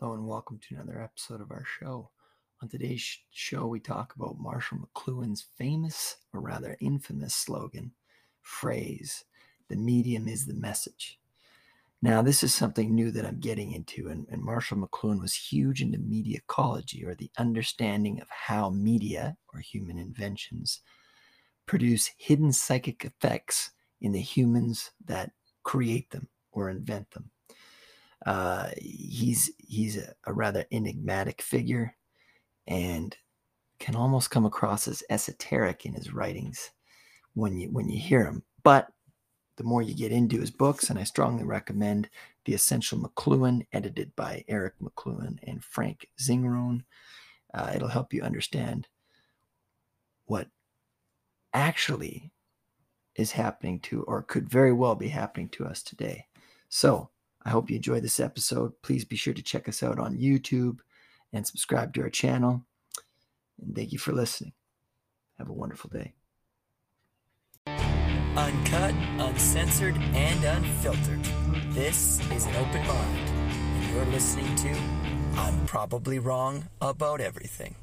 Hello and welcome to another episode of our show. On today's show, we talk about Marshall McLuhan's famous, or rather infamous, slogan phrase the medium is the message. Now, this is something new that I'm getting into, and, and Marshall McLuhan was huge into media ecology, or the understanding of how media, or human inventions, produce hidden psychic effects in the humans that create them or invent them. Uh, he's he's a, a rather enigmatic figure, and can almost come across as esoteric in his writings when you when you hear him. But the more you get into his books, and I strongly recommend The Essential McLuhan, edited by Eric McLuhan and Frank Zingrone. Uh, it'll help you understand what actually is happening to, or could very well be happening to us today. So, I hope you enjoyed this episode. Please be sure to check us out on YouTube and subscribe to our channel. And thank you for listening. Have a wonderful day. Uncut, uncensored, and unfiltered. This is an open mind, and you're listening to I'm Probably Wrong About Everything.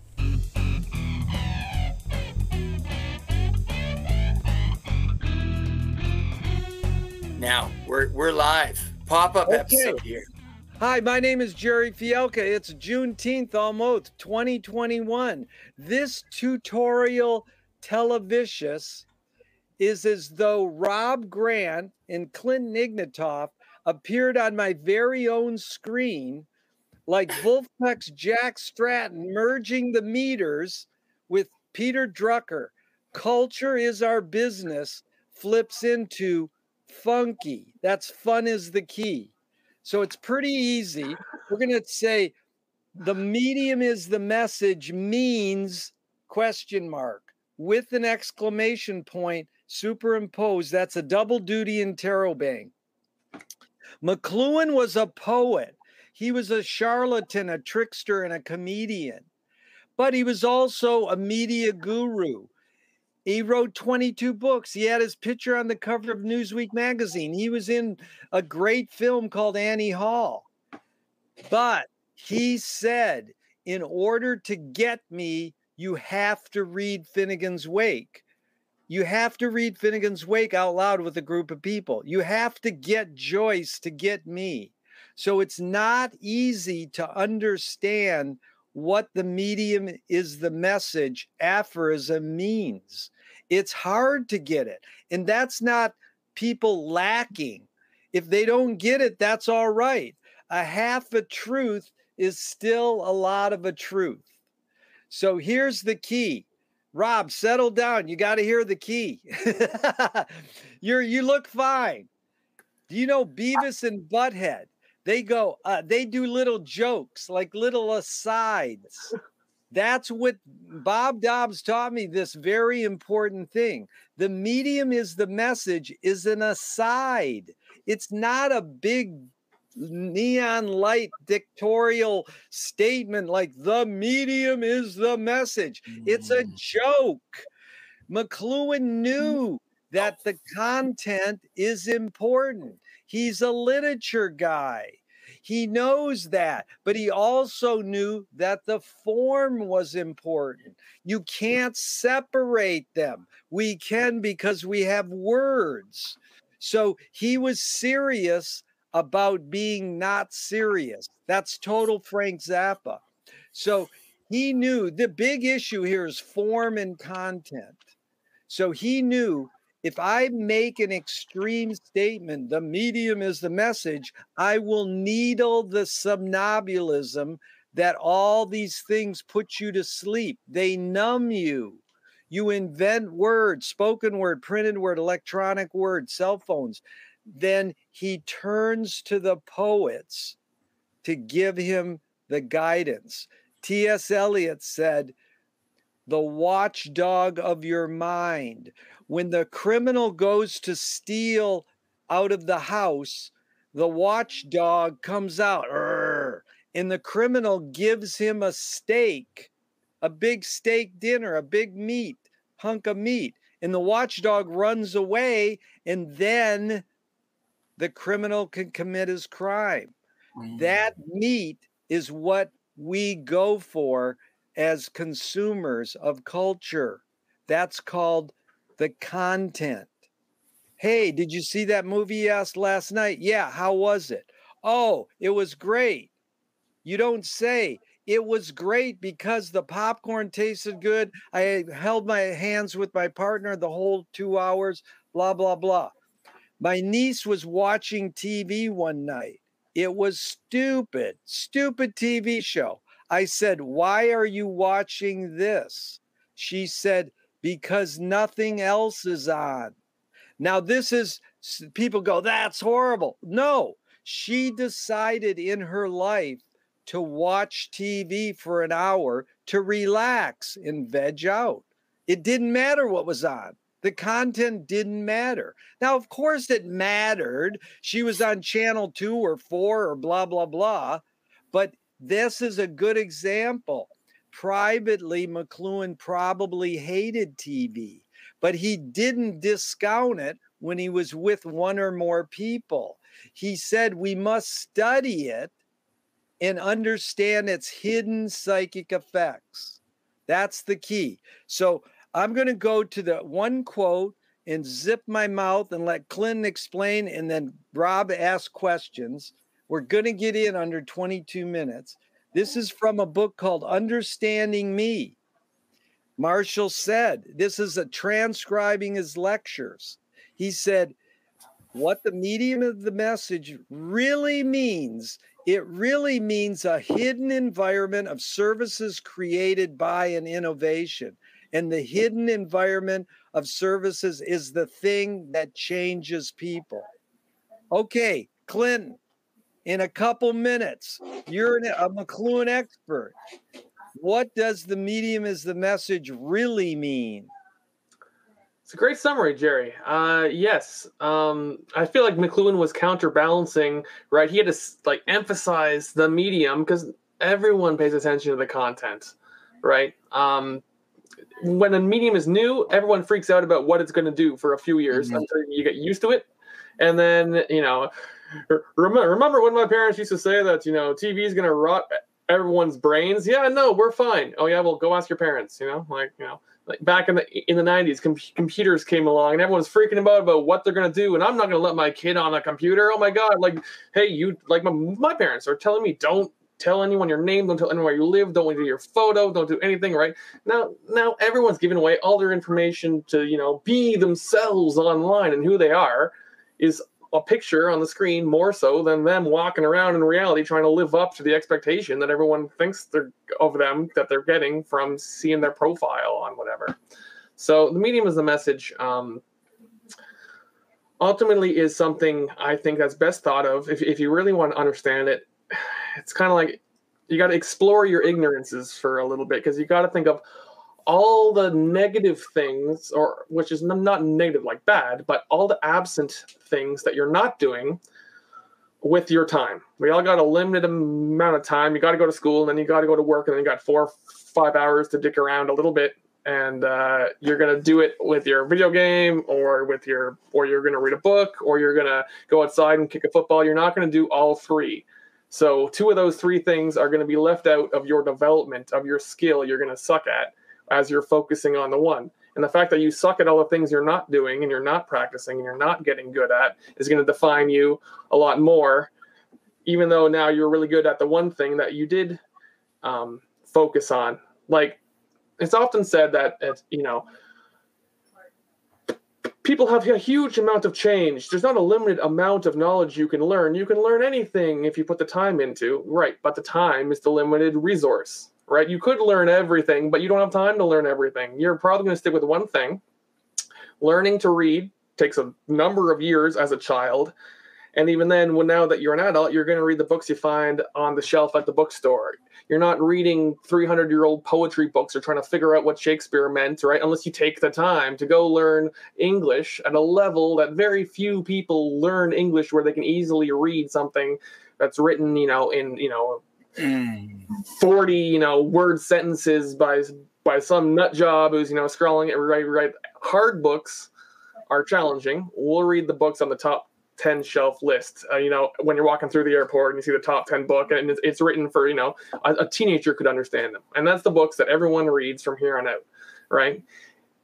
Now, we're, we're live. Pop up Okay. episode here. Hi, my name is Jerry Fialka. It's Juneteenth almost 2021. This tutorial televicious is as though Rob Grant and Clinton Ignatoff appeared on my very own screen, like Vulfpeck's Jack Stratton merging the meters with Peter Drucker. Culture is our business flips into funky. That's fun is the key. So it's pretty easy. We're going to say the medium is the message means question mark with an exclamation point superimposed. That's a double duty interrobang. McLuhan was a poet. He was a charlatan, a trickster, and a comedian. But he was also a media guru. He wrote 22 books. He had his picture on the cover of Newsweek magazine. He was in a great film called Annie Hall. But he said, in order to get me, you have to read Finnegan's Wake. You have to read Finnegan's Wake out loud with a group of people. You have to get Joyce to get me. So it's not easy to understand what the medium is the message aphorism means. It's hard to get it. And that's not people lacking. If they don't get it, that's all right. A half a truth is still a lot of a truth. So here's the key. Rob, settle down. You got to hear the key. You're you look fine. Do you know Beavis and Butthead? They go, uh, they do little jokes, like little asides. That's what Bob Dobbs taught me this very important thing. The medium is the message, is an aside. It's not a big neon light dictatorial statement like the medium is the message. It's a Mm. joke. McLuhan knew that the content is important. He's a literature guy. He knows that, but he also knew that the form was important. You can't separate them. We can because we have words. So he was serious about being not serious. That's total Frank Zappa. So he knew the big issue here is form and content. So he knew if I make an extreme statement, the medium is the message, I will needle the somnambulism that all these things put you to sleep. They numb you. You invent words, spoken word, printed word, electronic word, cell phones. Then he turns to the poets to give him the guidance. T.S. Eliot said, the watchdog of your mind. When the criminal goes to steal out of the house, the watchdog comes out, and the criminal gives him a steak, a big steak dinner, a big meat, hunk of meat. And the watchdog runs away, and then the criminal can commit his crime. That meat is what we go for as consumers of culture. That's called the content. Hey, did you see that movie you asked last night? Yeah, how was it? Oh, it was great. You don't say it was great because the popcorn tasted good. I held my hands with my partner the whole two hours, blah, blah, blah. My niece was watching TV one night. It was stupid, stupid TV show. I said, Why are you watching this? She said, Because nothing else is on. Now, this is people go, That's horrible. No, she decided in her life to watch TV for an hour to relax and veg out. It didn't matter what was on. The content didn't matter. Now, of course, it mattered. She was on channel two or four or blah, blah, blah. But this is a good example. Privately, McLuhan probably hated TV, but he didn't discount it when he was with one or more people. He said we must study it and understand its hidden psychic effects. That's the key. So I'm going to go to the one quote and zip my mouth and let Clinton explain, and then Rob ask questions. We're going to get in under 22 minutes. This oh. is from a book called Understanding Me. Marshall said, This is a transcribing his lectures. He said, What the medium of the message really means it really means a hidden environment of services created by an innovation. And the hidden environment of services is the thing that changes people. Okay, Clinton, in a couple minutes, you're a McLuhan expert. What does the medium is the message really mean? It's a great summary, Jerry. Uh, yes, um, I feel like McLuhan was counterbalancing, right? He had to like emphasize the medium because everyone pays attention to the content, right? Um, when a medium is new, everyone freaks out about what it's going to do for a few years mm-hmm. until you get used to it, and then you know, remember, remember when my parents used to say that you know TV is going to rot everyone's brains? Yeah, no, we're fine. Oh yeah, well go ask your parents. You know, like you know like back in the in the 90s com- computers came along and everyone's freaking about about what they're going to do and i'm not going to let my kid on a computer oh my god like hey you like my, my parents are telling me don't tell anyone your name don't tell anyone where you live don't do your photo don't do anything right now now everyone's giving away all their information to you know be themselves online and who they are is a picture on the screen more so than them walking around in reality trying to live up to the expectation that everyone thinks they're of them that they're getting from seeing their profile on whatever. So the medium is the message. Um, ultimately, is something I think that's best thought of if if you really want to understand it. It's kind of like you got to explore your ignorances for a little bit because you got to think of all the negative things, or which is not negative like bad, but all the absent things that you're not doing with your time. We all got a limited amount of time. You got to go to school, and then you got to go to work, and then you got four, five hours to dick around a little bit, and uh, you're gonna do it with your video game, or with your, or you're gonna read a book, or you're gonna go outside and kick a football. You're not gonna do all three. So two of those three things are going to be left out of your development of your skill you're going to suck at as you're focusing on the one. And the fact that you suck at all the things you're not doing and you're not practicing and you're not getting good at is going to define you a lot more, even though now you're really good at the one thing that you did um, focus on. Like it's often said that, you know, people have a huge amount of change. There's not a limited amount of knowledge you can learn. You can learn anything if you put the time into, right? But the time is the limited resource right? You could learn everything, but you don't have time to learn everything. You're probably going to stick with one thing. Learning to read takes a number of years as a child. And even then, when now that you're an adult, you're going to read the books you find on the shelf at the bookstore. You're not reading 300 year old poetry books or trying to figure out what Shakespeare meant, right? Unless you take the time to go learn English at a level that very few people learn English where they can easily read something that's written, you know, in, you know, Mm. 40 you know word sentences by by some nut job who's you know scrawling it right right hard books are challenging we'll read the books on the top 10 shelf list. Uh, you know, when you're walking through the airport and you see the top 10 book, and it's, it's written for, you know, a, a teenager could understand them. And that's the books that everyone reads from here on out, right?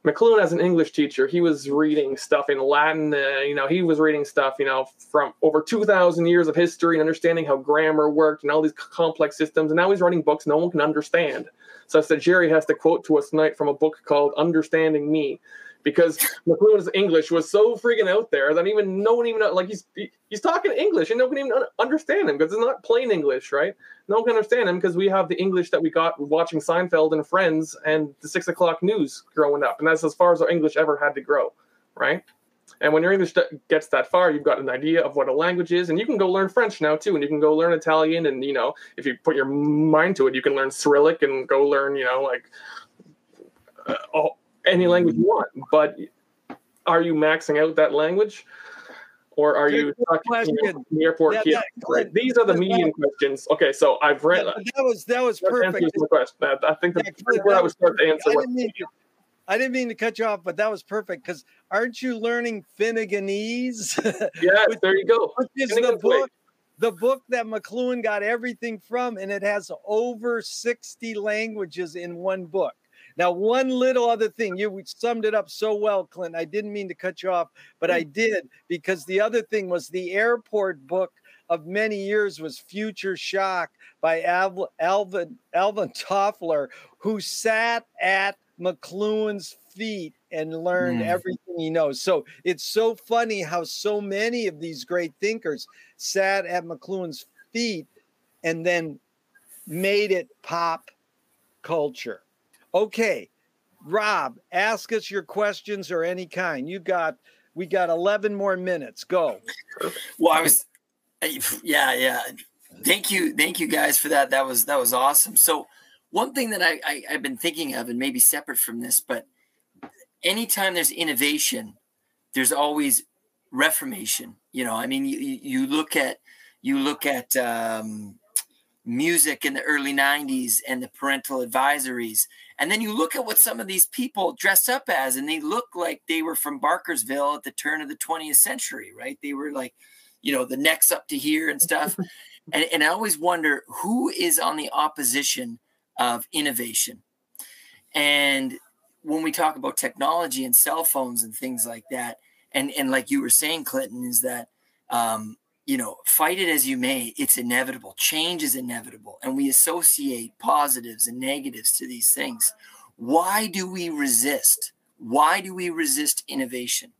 McLuhan, as an English teacher, he was reading stuff in Latin. Uh, you know, he was reading stuff, you know, from over 2,000 years of history and understanding how grammar worked and all these complex systems. And now he's writing books no one can understand. So I said, Jerry has to quote to us tonight from a book called Understanding Me, because McLuhan's English was so freaking out there that even no one even like he's he's talking English and no one can even understand him because it's not plain English, right? No one can understand him because we have the English that we got watching Seinfeld and Friends and the six o'clock news growing up, and that's as far as our English ever had to grow, right? And when your English gets that far, you've got an idea of what a language is, and you can go learn French now too, and you can go learn Italian, and you know, if you put your mind to it, you can learn Cyrillic and go learn, you know, like uh, any language you want, but are you maxing out that language? Or are you talking in the airport? Yeah, that, These are the medium questions. Okay, so I've read yeah, that. was that was perfect. Question. I think the yeah, where I would start to answer. I didn't, mean to, I didn't mean to cut you off, but that was perfect because aren't you learning Finneganese? yes, there you go. Which is the book, the book that McLuhan got everything from, and it has over 60 languages in one book. Now, one little other thing, you summed it up so well, Clint. I didn't mean to cut you off, but I mm. did because the other thing was the airport book of many years was Future Shock by Alvin, Alvin, Alvin Toffler, who sat at McLuhan's feet and learned mm. everything he knows. So it's so funny how so many of these great thinkers sat at McLuhan's feet and then made it pop culture. Okay, Rob, ask us your questions or any kind. You got we got 11 more minutes. Go. Well, I was yeah, yeah. Thank you. Thank you guys for that. That was that was awesome. So one thing that I, I I've been thinking of and maybe separate from this, but anytime there's innovation, there's always reformation. You know, I mean, you, you look at you look at um, music in the early 90s and the parental advisories. And then you look at what some of these people dress up as and they look like they were from barkersville at the turn of the 20th century right? They were like you know the necks up to here and stuff. And, and i always wonder who is on the opposition of innovation? And when we talk about technology and cell phones and things like that and and like you were saying clinton is that um, you know, fight it as you may, it's inevitable. Change is inevitable. And we associate positives and negatives to these things. Why do we resist? Why do we resist innovation?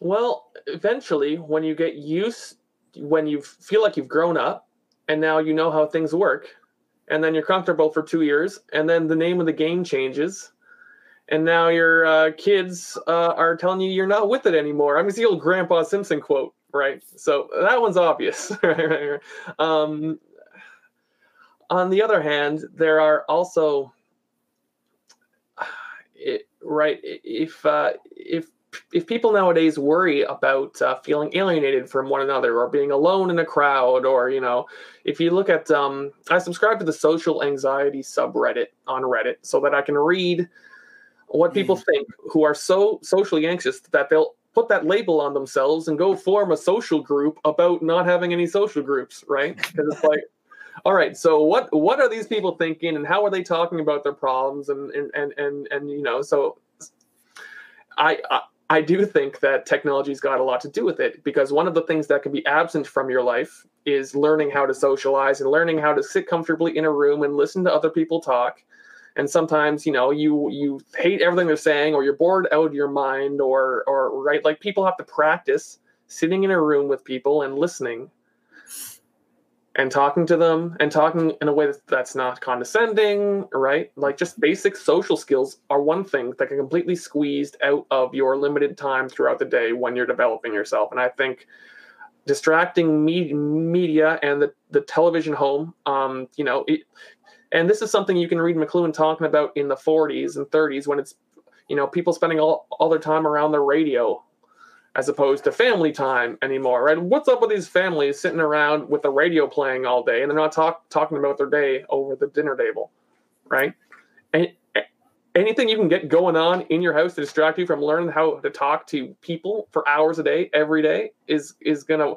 Well, eventually, when you get used, when you feel like you've grown up and now you know how things work, and then you're comfortable for two years, and then the name of the game changes, and now your uh, kids uh, are telling you you're not with it anymore. I mean, it's the old Grandpa Simpson quote, right? So that one's obvious. um, on the other hand, there are also, it, right? If uh, if if people nowadays worry about uh, feeling alienated from one another or being alone in a crowd or you know if you look at um, i subscribe to the social anxiety subreddit on reddit so that i can read what people mm. think who are so socially anxious that they'll put that label on themselves and go form a social group about not having any social groups, right? Because it's like, all right, so what what are these people thinking and how are they talking about their problems and and and and, and you know, so I, I I do think that technology's got a lot to do with it because one of the things that can be absent from your life is learning how to socialize and learning how to sit comfortably in a room and listen to other people talk and sometimes you know you you hate everything they're saying or you're bored out of your mind or or right? Like people have to practice sitting in a room with people and listening and talking to them and talking in a way that's not condescending right? Like just basic social skills are one thing that can completely squeezed out of your limited time throughout the day when you're developing yourself. And i think distracting me- media and the, the television home um, you know it, and this is something you can read McLuhan talking about in the 40s and 30s when it's, you know, people spending all, all their time around the radio as opposed to family time anymore, right? What's up with these families sitting around with the radio playing all day and they're not talk, talking about their day over the dinner table, right? And anything you can get going on in your house to distract you from learning how to talk to people for hours a day every day is is gonna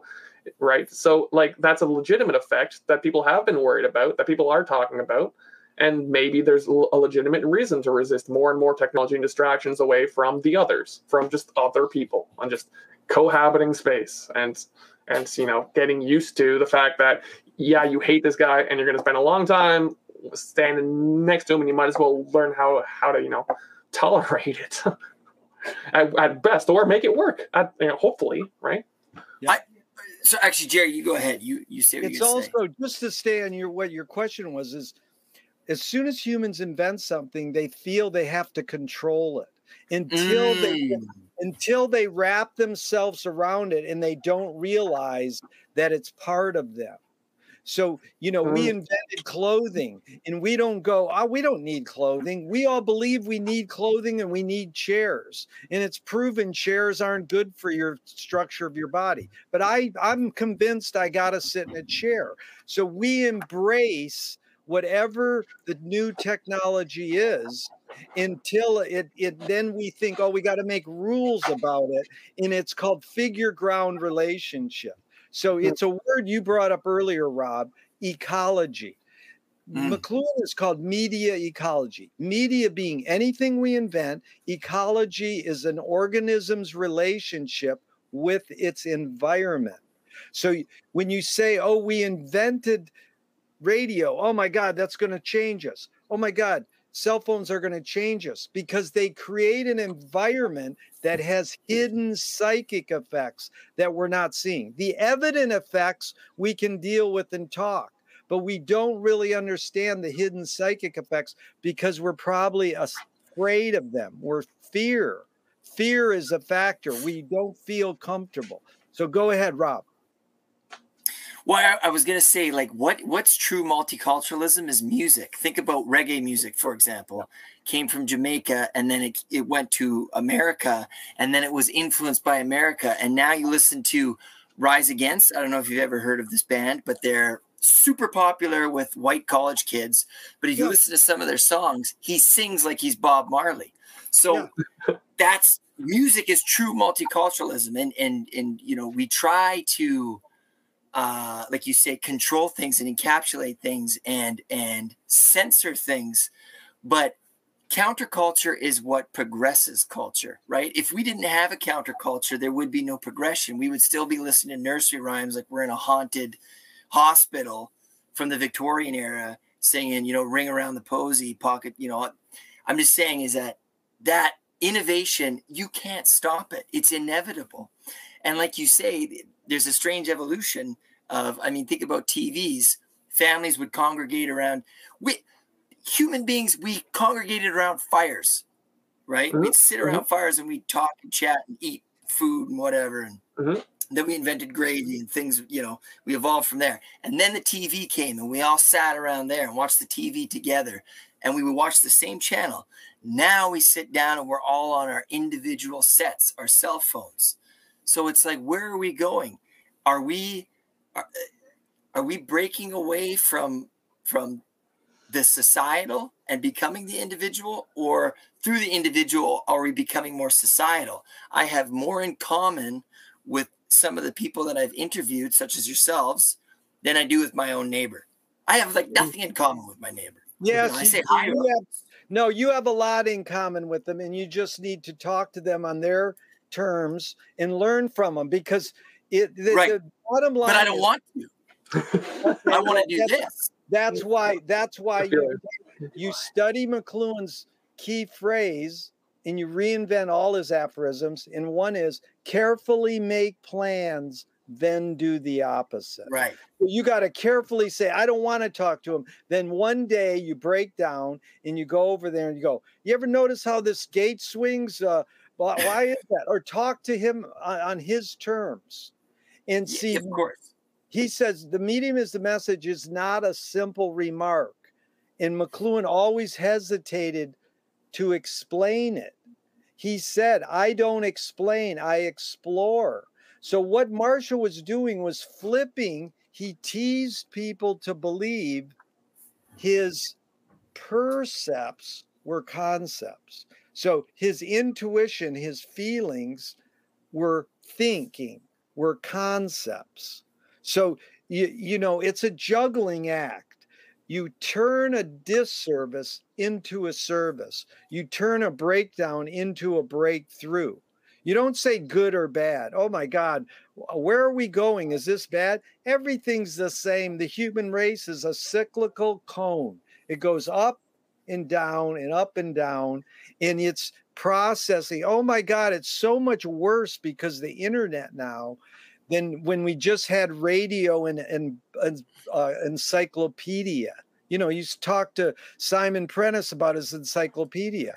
right? So like that's a legitimate effect that people have been worried about that people are talking about. And maybe there's a legitimate reason to resist more and more technology and distractions away from the others from just other people and just cohabiting space and and you know getting used to the fact that yeah you hate this guy and you're going to spend a long time standing next to him and you might as well learn how how to you know tolerate it. At, at, best or make it work at, you know, hopefully right? Yeah. I, so actually jerry you go ahead you you say it's also say. just to stay on your what your question was is as soon as humans invent something they feel they have to control it until mm. they until they wrap themselves around it and they don't realize that it's part of them so, you know, we mm. invented clothing and we don't go, oh, we don't need clothing. We all believe we need clothing and we need chairs. And it's proven chairs aren't good for your structure of your body. But I, I'm convinced I got to sit in a chair. So we embrace whatever the new technology is until it, it then we think, oh, we got to make rules about it. And it's called figure ground relationship. So it's a word you brought up earlier, Rob ecology. Mm. McLuhan is called media ecology. Media being anything we invent, ecology is an organism's relationship with its environment. So when you say, oh, we invented radio, oh my God, that's going to change us. Oh my God, cell phones are going to change us because they create an environment that has hidden psychic effects that we're not seeing. The evident effects we can deal with and talk, but we don't really understand the hidden psychic effects because we're probably afraid of them. We're fear. Fear is a factor. We don't feel comfortable. So go ahead, Rob. Well, I, I was gonna say, like, what what's true multiculturalism is music. Think about reggae music, for example, came from Jamaica, and then it, it went to America, and then it was influenced by America, and now you listen to Rise Against. I don't know if you've ever heard of this band, but they're super popular with white college kids. But if you listen to some of their songs, he sings like he's Bob Marley. So yeah. that's music is true multiculturalism, and and and you know we try to uh, like you say, control things and encapsulate things and and censor things. But counterculture is what progresses culture, right? If we didn't have a counterculture, there would be no progression. We would still be listening to nursery rhymes like we're in a haunted hospital from the Victorian era, singing, you know, ring around the posy, pocket, you know. I'm just saying is that that innovation, you can't stop it. It's inevitable. And like you say, there's a strange evolution of i mean think about tvs families would congregate around we human beings we congregated around fires right mm-hmm. we'd sit around mm-hmm. fires and we'd talk and chat and eat food and whatever and mm-hmm. then we invented gravy and things you know we evolved from there and then the tv came and we all sat around there and watched the tv together and we would watch the same channel now we sit down and we're all on our individual sets our cell phones so it's like, where are we going? Are we are, are we breaking away from from the societal and becoming the individual, or through the individual are we becoming more societal? I have more in common with some of the people that I've interviewed, such as yourselves, than I do with my own neighbor. I have like mm-hmm. nothing in common with my neighbor. Yes, you know, I say hi. no, you have a lot in common with them, and you just need to talk to them on their terms and learn from them because it the, right. the bottom line. But I don't is, want to. I want to do that's, this. That's why. That's why you you study McLuhan's key phrase and you reinvent all his aphorisms. And one is carefully make plans, then do the opposite. Right. You got to carefully say, I don't want to talk to him. Then one day you break down and you go over there and you go, You ever notice how this gate swings? Uh, why, why is that? Or talk to him on, on his terms and see. of course. He says the medium is the message is not a simple remark. And McLuhan always hesitated to explain it. He said, I don't explain, I explore. So, what Marshall was doing was flipping, he teased people to believe his percepts were concepts. So his intuition, his feelings were thinking, were concepts. So you, you know, it's a juggling act. You turn a disservice into a service. You turn a breakdown into a breakthrough. You don't say good or bad. Oh my God, where are we going? Is this bad? Everything's the same. The human race is a cyclical cone, it goes up and down and up and down. And it's processing. Oh my God, it's so much worse because the internet now than when we just had radio and, and, and uh, encyclopedia. You know, you talk to Simon Prentice about his encyclopedia.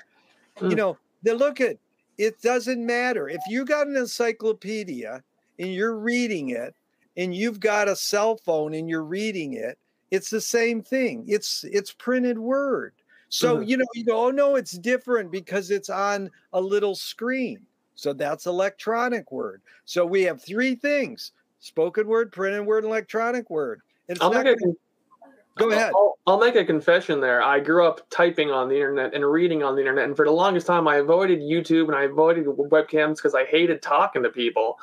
Mm. You know, they look at it doesn't matter if you got an encyclopedia and you're reading it and you've got a cell phone and you're reading it it's the same thing it's it's printed word so mm-hmm. you know you go oh no it's different because it's on a little screen so that's electronic word so we have three things spoken word printed word electronic word it's I'll make, a, Go ahead. I'll, I'll, make a confession there. I grew up typing on the internet and reading on the internet, and for the longest time, I avoided YouTube and I avoided webcams because I hated talking to people.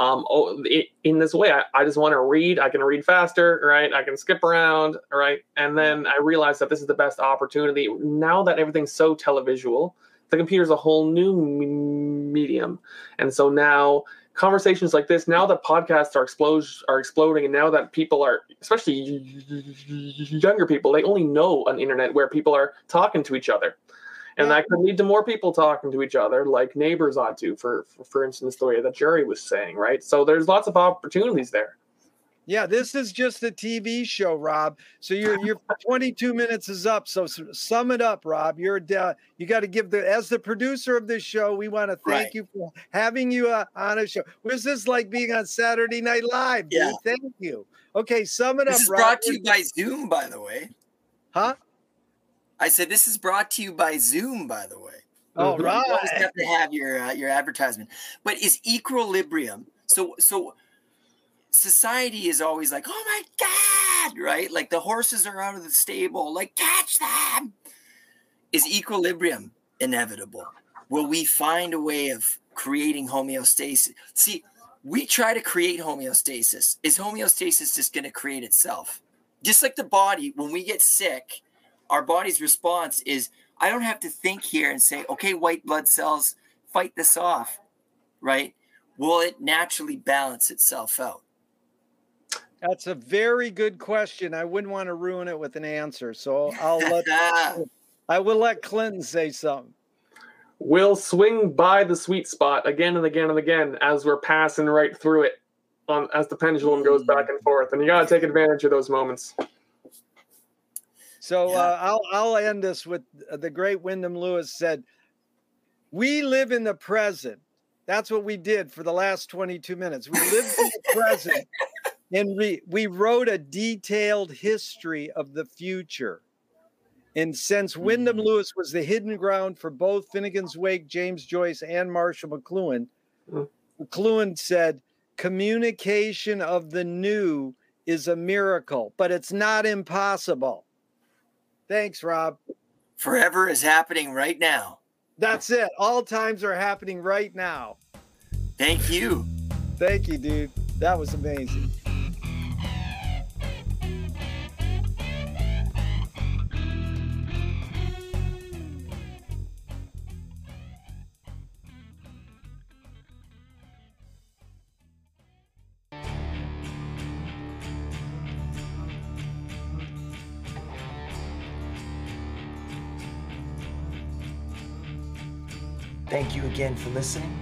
Um, oh, in this way, I, I just want to read. I can read faster, right? I can skip around, right? And then I realized that this is the best opportunity. Now that everything's so televisual, the computer's a whole new medium, and so now conversations like this now that podcasts are explode are exploding and now that people are especially younger people they only know an internet where people are talking to each other and yeah. that could lead to more people talking to each other like neighbors ought to for, for for instance the way that jerry was saying right so there's lots of opportunities there yeah, this is just a TV show, Rob. So your your 22 minutes is up. So sum it up, Rob. You're uh, you got to give the as the producer of this show. We want to thank right. you for having you uh, on a show. Was this like being on Saturday Night Live? Dude? Yeah. Thank you. Okay, sum it this up. This is Rob. brought to you by Zoom, by the way. Huh? I said this is brought to you by Zoom, by the way. All mm-hmm. right. You always have to have your uh, your advertisement. But is equilibrium? So so society is always like, oh my God, right? Like the horses are out of the stable, like catch them. Is equilibrium inevitable? Will we find a way of creating homeostasis? See, we try to create homeostasis. Is homeostasis just going to create itself? Just like the body, when we get sick, our body's response is, I don't have to think here and say, okay, white blood cells, fight this off, right? Will it naturally balance itself out? That's a very good question. I wouldn't want to ruin it with an answer, so I'll let I will let Clinton say something. We'll swing by the sweet spot again and again and again as we're passing right through it, on as the pendulum goes back and forth, and you got to take advantage of those moments. So uh, I'll I'll end this with uh, the great Wyndham Lewis said, "We live in the present." That's what we did for the last 22 minutes. We lived in the present and we we wrote a detailed history of the future. And since Wyndham mm-hmm. Lewis was the hidden ground for both Finnegan's Wake, James Joyce, and Marshall McLuhan, mm. McLuhan said, communication of the new is a miracle, but it's not impossible. Thanks, Rob. Forever is happening right now. That's it. All times are happening right now. Thank you. Thank you, dude. That was amazing. Again for listening.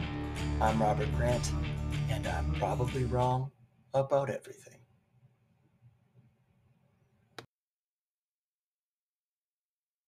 I'm Robert Grant, and I'm probably wrong about everything.